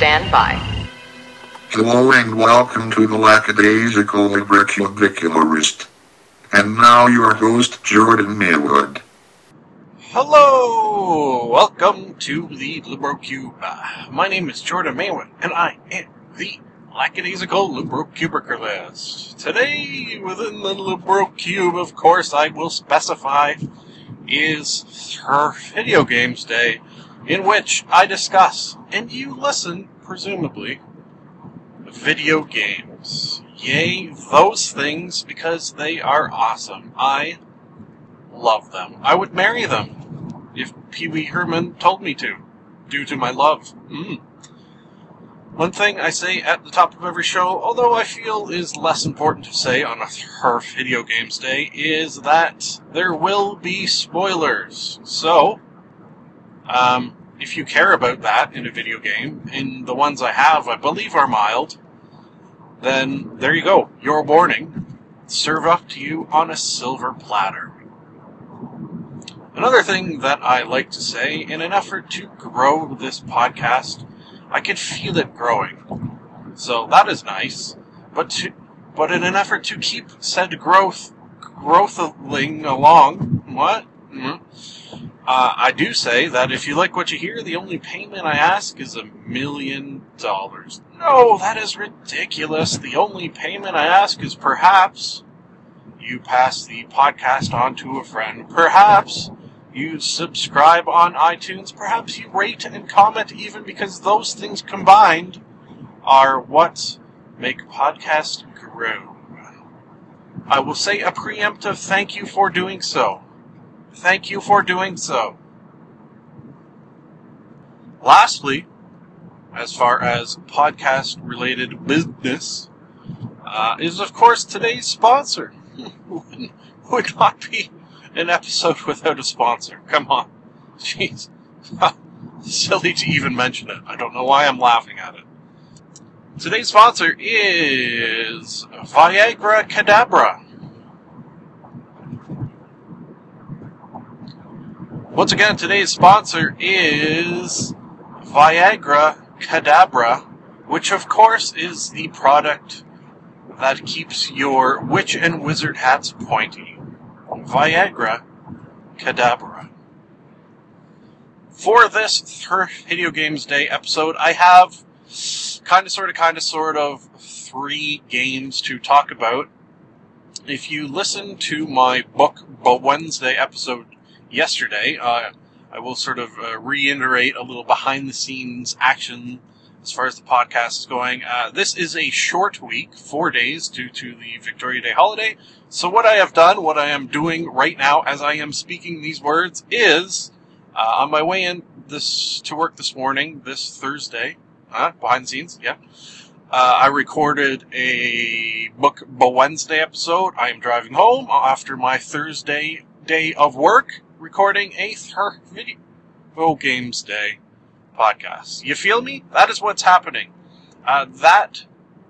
stand by. Hello and welcome to the Lackadaisical Librocubicularist. And now your host, Jordan Maywood. Hello! Welcome to the LibroCube. My name is Jordan Maywood, and I am the lackadaisical LibroCubicularist. Today, within the LibroCube, of course, I will specify is her video games day, in which I discuss, and you listen, presumably, video games. Yay, those things, because they are awesome. I love them. I would marry them if Pee Wee Herman told me to, due to my love. Mm. One thing I say at the top of every show, although I feel is less important to say on a HERF Video Games Day, is that there will be spoilers. So, um, if you care about that in a video game, and the ones I have, I believe, are mild, then there you go. Your warning. Serve up to you on a silver platter. Another thing that I like to say, in an effort to grow this podcast, I can feel it growing. So that is nice. But to, but in an effort to keep said growth growthing along, what? Mm-hmm. Uh, I do say that if you like what you hear, the only payment I ask is a million dollars. No, that is ridiculous. The only payment I ask is perhaps you pass the podcast on to a friend. Perhaps you subscribe on iTunes. Perhaps you rate and comment even because those things combined are what make podcast grow. I will say a preemptive thank you for doing so. Thank you for doing so. Lastly, as far as podcast related business, uh, is of course today's sponsor. Would not be an episode without a sponsor. Come on. Jeez. Silly to even mention it. I don't know why I'm laughing at it. Today's sponsor is Viagra Cadabra. Once again, today's sponsor is Viagra Cadabra, which of course is the product that keeps your witch and wizard hats pointy. Viagra Cadabra. For this third Video Games Day episode, I have kind of, sort of, kind of, sort of three games to talk about. If you listen to my book But Wednesday episode yesterday, uh, I will sort of uh, reiterate a little behind the scenes action as far as the podcast is going. Uh, this is a short week, four days due to the Victoria Day holiday. So what I have done, what I am doing right now as I am speaking these words is, uh, on my way in this to work this morning, this Thursday, uh, behind the scenes, yeah. Uh, I recorded a book Wednesday episode. I am driving home after my Thursday day of work, recording a video games day podcast. You feel me? That is what's happening. Uh, that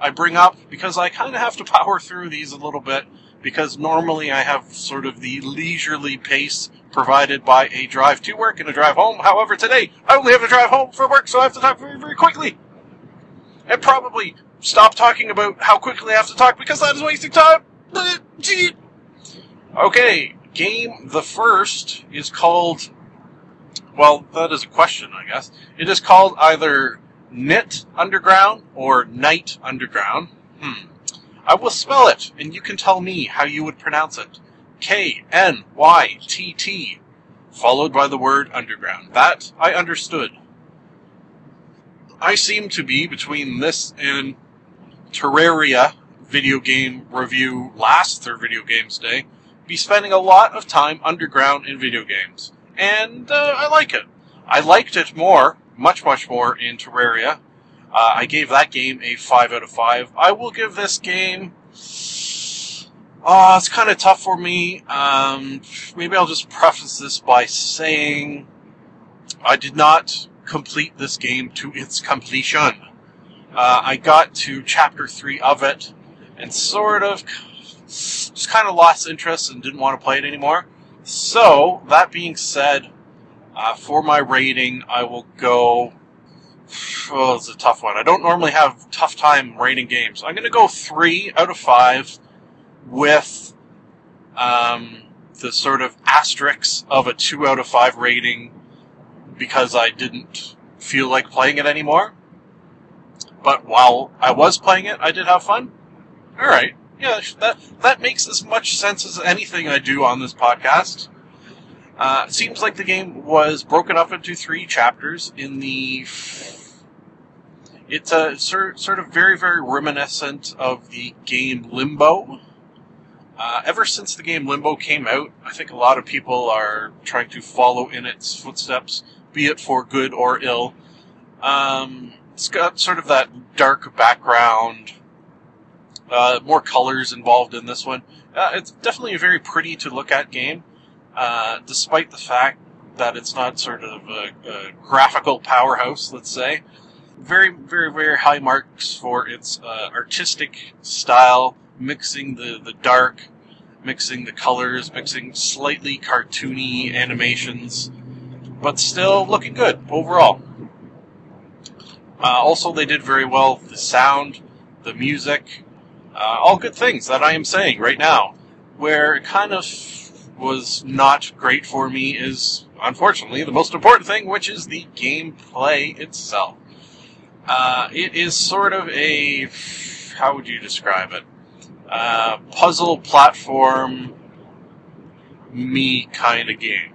I bring up because I kind of have to power through these a little bit because normally I have sort of the leisurely pace provided by a drive to work and a drive home. However, today I only have to drive home for work, so I have to talk very, very quickly. And probably stop talking about how quickly I have to talk because that is wasting time. Okay, game the first is called well, that is a question, I guess. It is called either Knit Underground or Night Underground. Hmm. I will spell it, and you can tell me how you would pronounce it. K N Y T T, followed by the word underground. That I understood. I seem to be between this and Terraria video game review last third video games day, be spending a lot of time underground in video games and uh, I like it. I liked it more, much, much more in Terraria. Uh, I gave that game a 5 out of 5. I will give this game. Oh, it's kind of tough for me. Um, maybe I'll just preface this by saying I did not complete this game to its completion. Uh, I got to chapter 3 of it and sort of just kind of lost interest and didn't want to play it anymore. So, that being said, uh, for my rating, I will go oh, it's a tough one. I don't normally have tough time rating games. I'm going to go three out of five with um, the sort of asterisks of a two out of five rating because I didn't feel like playing it anymore. But while I was playing it, I did have fun. All right, yeah, that that makes as much sense as anything I do on this podcast. Uh, it seems like the game was broken up into three chapters. In the, it's a sort of very very reminiscent of the game Limbo. Uh, ever since the game Limbo came out, I think a lot of people are trying to follow in its footsteps, be it for good or ill. Um, it's got sort of that dark background, uh, more colors involved in this one. Uh, it's definitely a very pretty to look at game, uh, despite the fact that it's not sort of a, a, graphical powerhouse, let's say. Very, very, very high marks for its uh, artistic style, mixing the, the dark, mixing the colors, mixing slightly cartoony animations, but still looking good overall. Uh, also, they did very well the sound, the music, uh, all good things that I am saying right now. Where it kind of was not great for me is, unfortunately, the most important thing, which is the gameplay itself. Uh, it is sort of a. How would you describe it? Uh, puzzle platform me kind of game.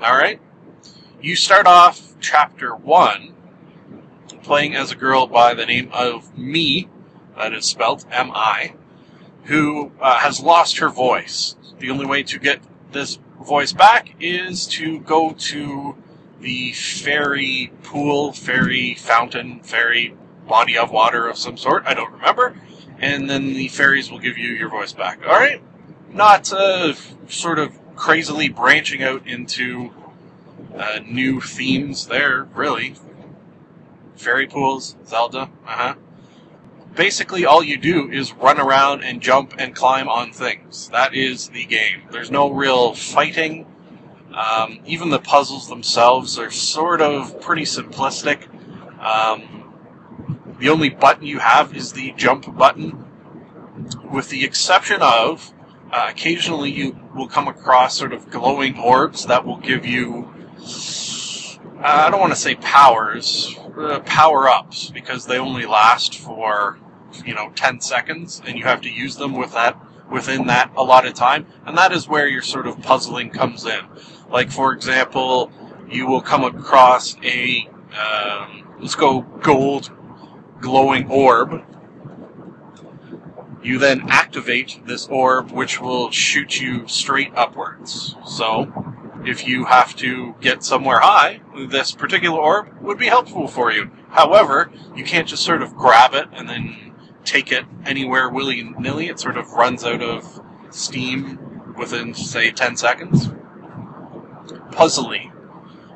Alright? You start off chapter 1 playing as a girl by the name of Mi, that is spelled M I, who uh, has lost her voice. The only way to get this voice back is to go to the fairy pool, fairy fountain, fairy body of water of some sort. I don't remember. And then the fairies will give you your voice back. All right, not uh, sort of crazily branching out into uh, new themes there, really. Fairy pools, Zelda, uh huh. Basically, all you do is run around and jump and climb on things. That is the game. There's no real fighting. Um, even the puzzles themselves are sort of pretty simplistic. Um, the only button you have is the jump button, with the exception of uh, occasionally you will come across sort of glowing orbs that will give you uh, I don't want to say powers, uh, power ups, because they only last for, you know, 10 seconds, and you have to use them with that within that allotted time, and that is where your sort of puzzling comes in. Like, for example, you will come across a, um, let's go gold glowing orb. You then activate this orb, which will shoot you straight upwards. So, if you have to get somewhere high, this particular orb would be helpful for you. However, you can't just sort of grab it and then take it anywhere willy nilly. It sort of runs out of steam within, say, 10 seconds. Puzzly.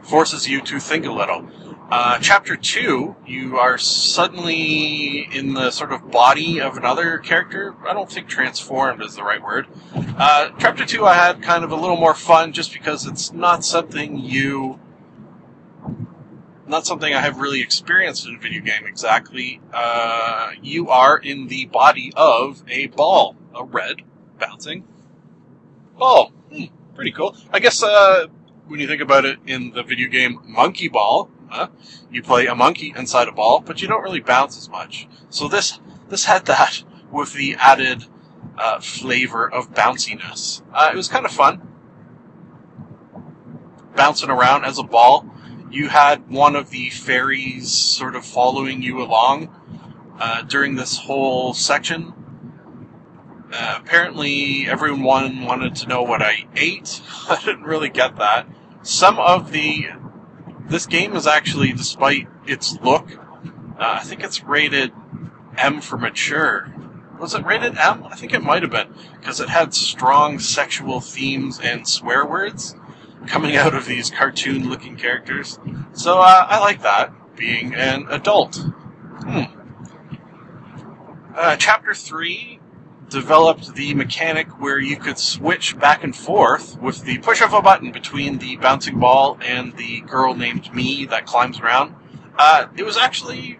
Forces you to think a little. Uh, chapter 2, you are suddenly in the sort of body of another character. I don't think transformed is the right word. Uh, chapter 2, I had kind of a little more fun just because it's not something you. Not something I have really experienced in a video game exactly. Uh, you are in the body of a ball, a red bouncing ball. Hmm, pretty cool. I guess uh, when you think about it in the video game Monkey Ball? You play a monkey inside a ball, but you don't really bounce as much. So this this had that with the added uh, flavor of bounciness. Uh, it was kind of fun bouncing around as a ball. You had one of the fairies sort of following you along uh, during this whole section. Uh, apparently, everyone wanted to know what I ate. I didn't really get that. Some of the this game is actually, despite its look, uh, I think it's rated M for mature. Was it rated M? I think it might have been because it had strong sexual themes and swear words coming out of these cartoon-looking characters. So uh, I like that being an adult. Hmm. Uh, chapter three developed the mechanic where you could switch back and forth with the push of a button between the bouncing ball and the girl named Mi that climbs around. Uh, it was actually,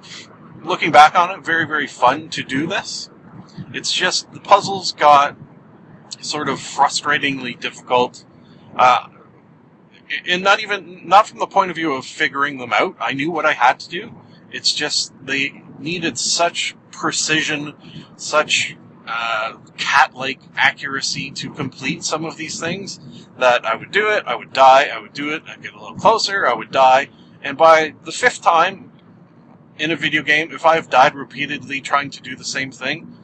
looking back on it, very, very fun to do this. It's just the puzzles got sort of frustratingly difficult. Uh, and not even, not from the point of view of figuring them out. I knew what I had to do. It's just they needed such precision, such uh, cat-like accuracy to complete some of these things that I would do it, I would die, I would do it, I'd get a little closer, I would die, and by the fifth time in a video game, if I've died repeatedly trying to do the same thing,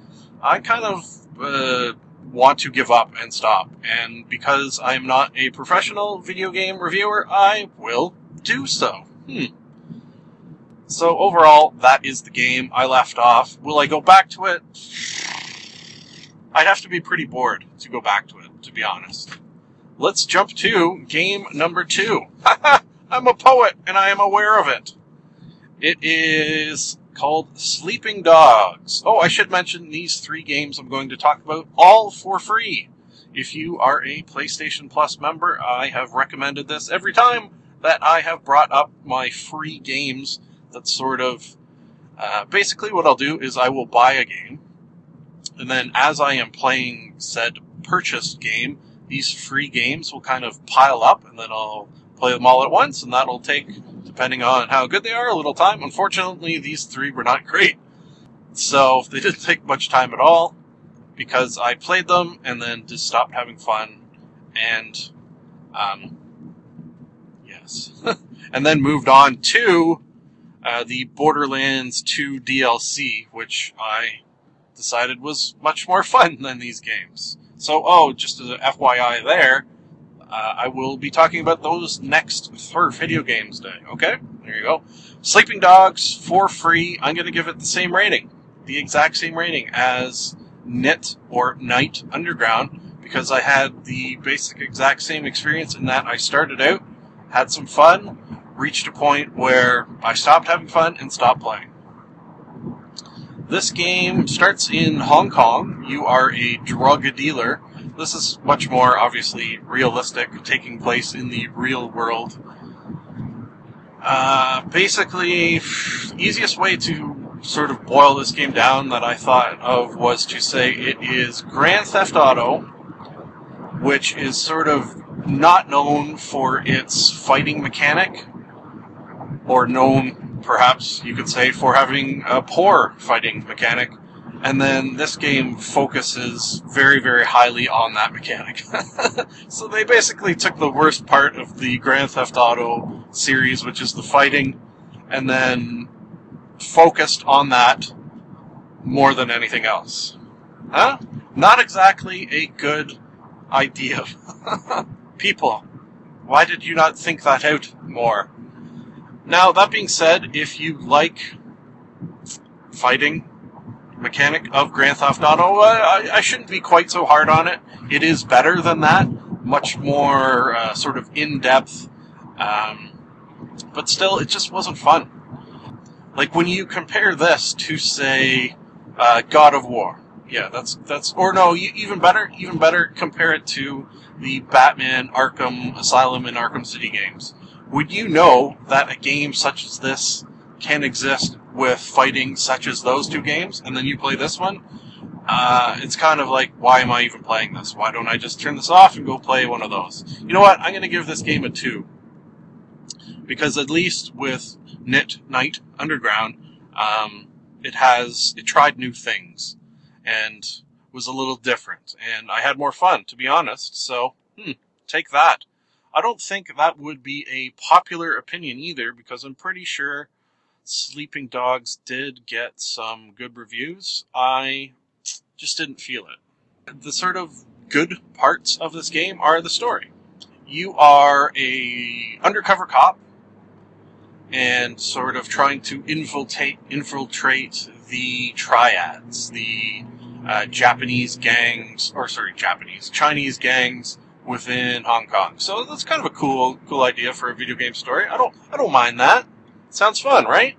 I kind of uh, want to give up and stop. And because I'm not a professional video game reviewer, I will do so. Hmm. So overall, that is the game I left off. Will I go back to it? I'd have to be pretty bored to go back to it, to be honest. Let's jump to game number two. I'm a poet and I am aware of it. It is called Sleeping Dogs. Oh, I should mention these three games I'm going to talk about all for free. If you are a PlayStation Plus member, I have recommended this every time that I have brought up my free games. That sort of uh, basically what I'll do is I will buy a game, and then as I am playing said purchased game, these free games will kind of pile up, and then I'll play them all at once, and that'll take depending on how good they are, a little time. Unfortunately, these three were not great. So they didn't take much time at all because I played them and then just stopped having fun and, um, yes. and then moved on to uh, the Borderlands 2 DLC, which I decided was much more fun than these games. So, oh, just as a FYI there, uh, I will be talking about those next for Video Games Day. Okay, there you go. Sleeping Dogs for free. I'm going to give it the same rating, the exact same rating as Knit or Night Underground, because I had the basic exact same experience in that I started out, had some fun, reached a point where I stopped having fun and stopped playing. This game starts in Hong Kong. You are a drug dealer this is much more obviously realistic, taking place in the real world. Uh, basically, easiest way to sort of boil this game down that I thought of was to say it is Grand Theft Auto, which is sort of not known for its fighting mechanic, or known, perhaps you could say, for having a poor fighting mechanic. And then this game focuses very, very highly on that mechanic. so they basically took the worst part of the Grand Theft Auto series, which is the fighting, and then focused on that more than anything else. Huh? Not exactly a good idea. People, why did you not think that out more? Now, that being said, if you like fighting, mechanic of Grand Theft Auto, I, I, shouldn't be quite so hard on it. It is better than that, much more uh, sort of in depth, um, but still, it just wasn't fun. Like when you compare this to, say, uh, God of War, yeah, that's that's or no, even better, even better, compare it to the Batman Arkham Asylum and Arkham City games. Would you know that a game such as this can exist with fighting such as those two games, and then you play this one, uh, it's kind of like, why am I even playing this? Why don't I just turn this off and go play one of those? You know what? I'm going to give this game a two. Because at least with Knit Night Underground, um, it has, it tried new things and was a little different. And I had more fun, to be honest. So, hmm, take that. I don't think that would be a popular opinion either, because I'm pretty sure Sleeping Dogs did get some good reviews. I just didn't feel it. The sort of good parts of this game are the story. You are a undercover cop and sort of trying to infiltrate infiltrate the triads, the uh, Japanese gangs, or sorry, Japanese Chinese gangs within Hong Kong. So that's kind of a cool cool idea for a video game story. I don't I don't mind that. Sounds fun, right?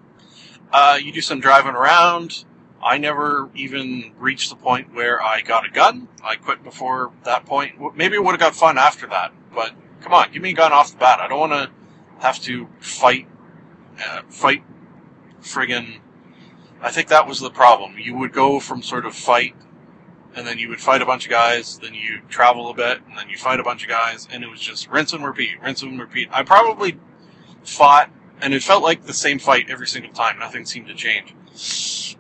Uh, you do some driving around. I never even reached the point where I got a gun. I quit before that point. Maybe it would have got fun after that, but come on, give me a gun off the bat. I don't want to have to fight, uh, fight friggin' I think that was the problem. You would go from sort of fight, and then you would fight a bunch of guys, then you travel a bit, and then you fight a bunch of guys, and it was just rinse and repeat, rinse and repeat. I probably fought, and it felt like the same fight every single time. Nothing seemed to change.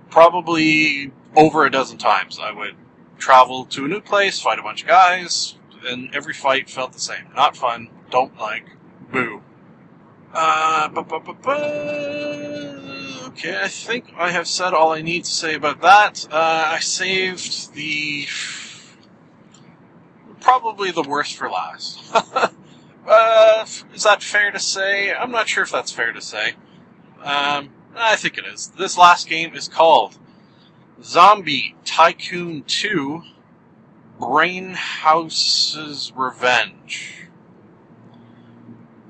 Probably over a dozen times. I would travel to a new place, fight a bunch of guys, and every fight felt the same. Not fun, don't like, boo. Uh, bu- bu- bu- okay, I think I have said all I need to say about that. Uh, I saved the. Probably the worst for last. uh, is that fair to say? I'm not sure if that's fair to say. Um, I think it is. This last game is called Zombie Tycoon 2 Brain House's Revenge.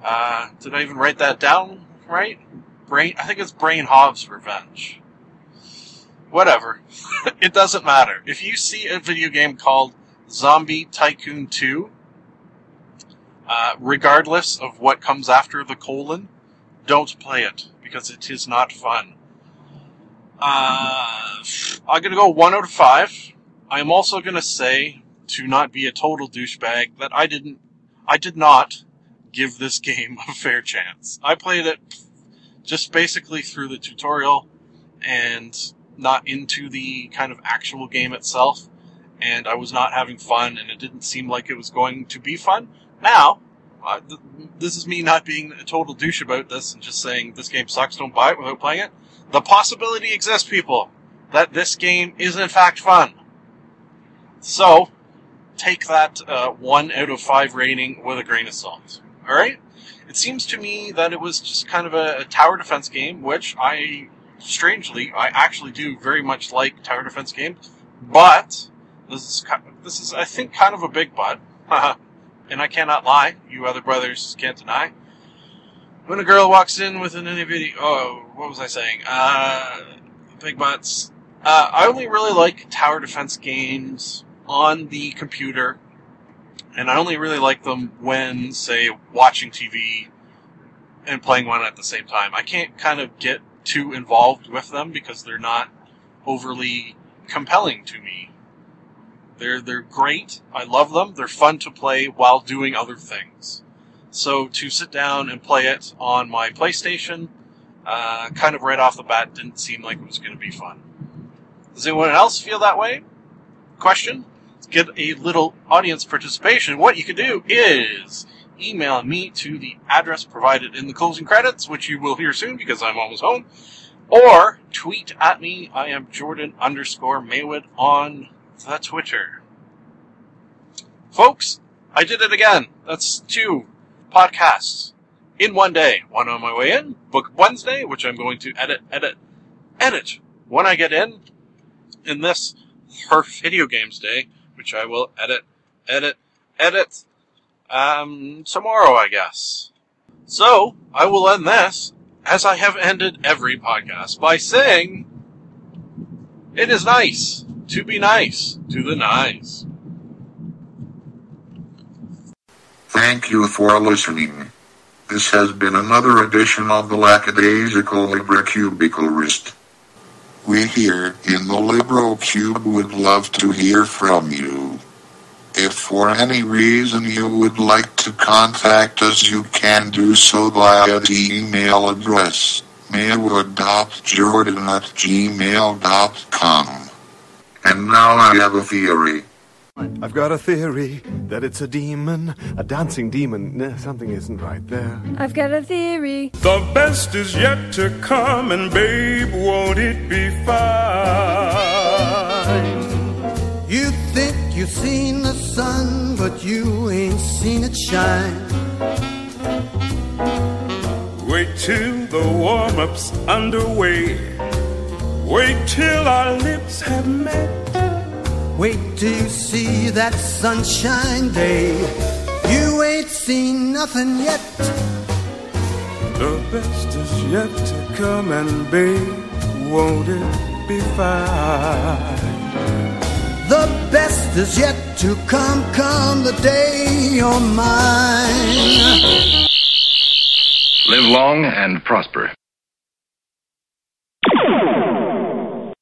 Uh, did I even write that down right? Brain, I think it's Brain Hobbs Revenge. Whatever. it doesn't matter. If you see a video game called Zombie Tycoon 2, uh, regardless of what comes after the colon, don't play it because it is not fun. Uh, I'm gonna go one out of five. I am also gonna say, to not be a total douchebag, that I didn't, I did not give this game a fair chance. I played it just basically through the tutorial and not into the kind of actual game itself. And I was not having fun, and it didn't seem like it was going to be fun. Now, uh, th- this is me not being a total douche about this and just saying this game sucks, don't buy it without playing it. The possibility exists, people, that this game is in fact fun. So, take that uh, one out of five rating with a grain of salt. All right. It seems to me that it was just kind of a, a tower defense game, which I, strangely, I actually do very much like tower defense games. But this is this is I think kind of a big but, and I cannot lie. You other brothers can't deny. When a girl walks in with an video, oh, what was I saying? Uh, big butts. Uh, I only really like tower defense games on the computer and I only really like them when, say, watching TV and playing one at the same time. I can't kind of get too involved with them because they're not overly compelling to me. They're they're great. I love them. They're fun to play while doing other things. So to sit down and play it on my PlayStation, uh, kind of right off the bat, didn't seem like it was going to be fun. Does anyone else feel that way? Question? get a little audience participation, what you can do is email me to the address provided in the closing credits, which you will hear soon because I'm almost home, or tweet at me. I am Jordan underscore Maywood on the Twitter. Folks, I did it again. That's two podcasts in one day. One on my way in, Book Wednesday, which I'm going to edit, edit, edit when I get in. In this, her video games day, which I will edit, edit, edit, um, tomorrow, I guess. So, I will end this, as I have ended every podcast, by saying, it is nice to be nice to the nice. Thank you for listening. This has been another edition of the Lackadaisical Librocubicularist. We here in the Libro Cube would love to hear from you. If for any reason you would like to contact us, you can do so via the email address maywood.jordan at gmail.com. And now I have a theory. I've got a theory that it's a demon, a dancing demon. Nah, something isn't right there. I've got a theory. The best is yet to come, and babe, won't it be fine? You think you've seen the sun, but you ain't seen it shine. Wait till the warm up's underway. Wait till our lips have met. Wait till you see that sunshine day. You ain't seen nothing yet. The best is yet to come, and babe, won't it be fine? The best is yet to come, come the day you're mine. Live long and prosper.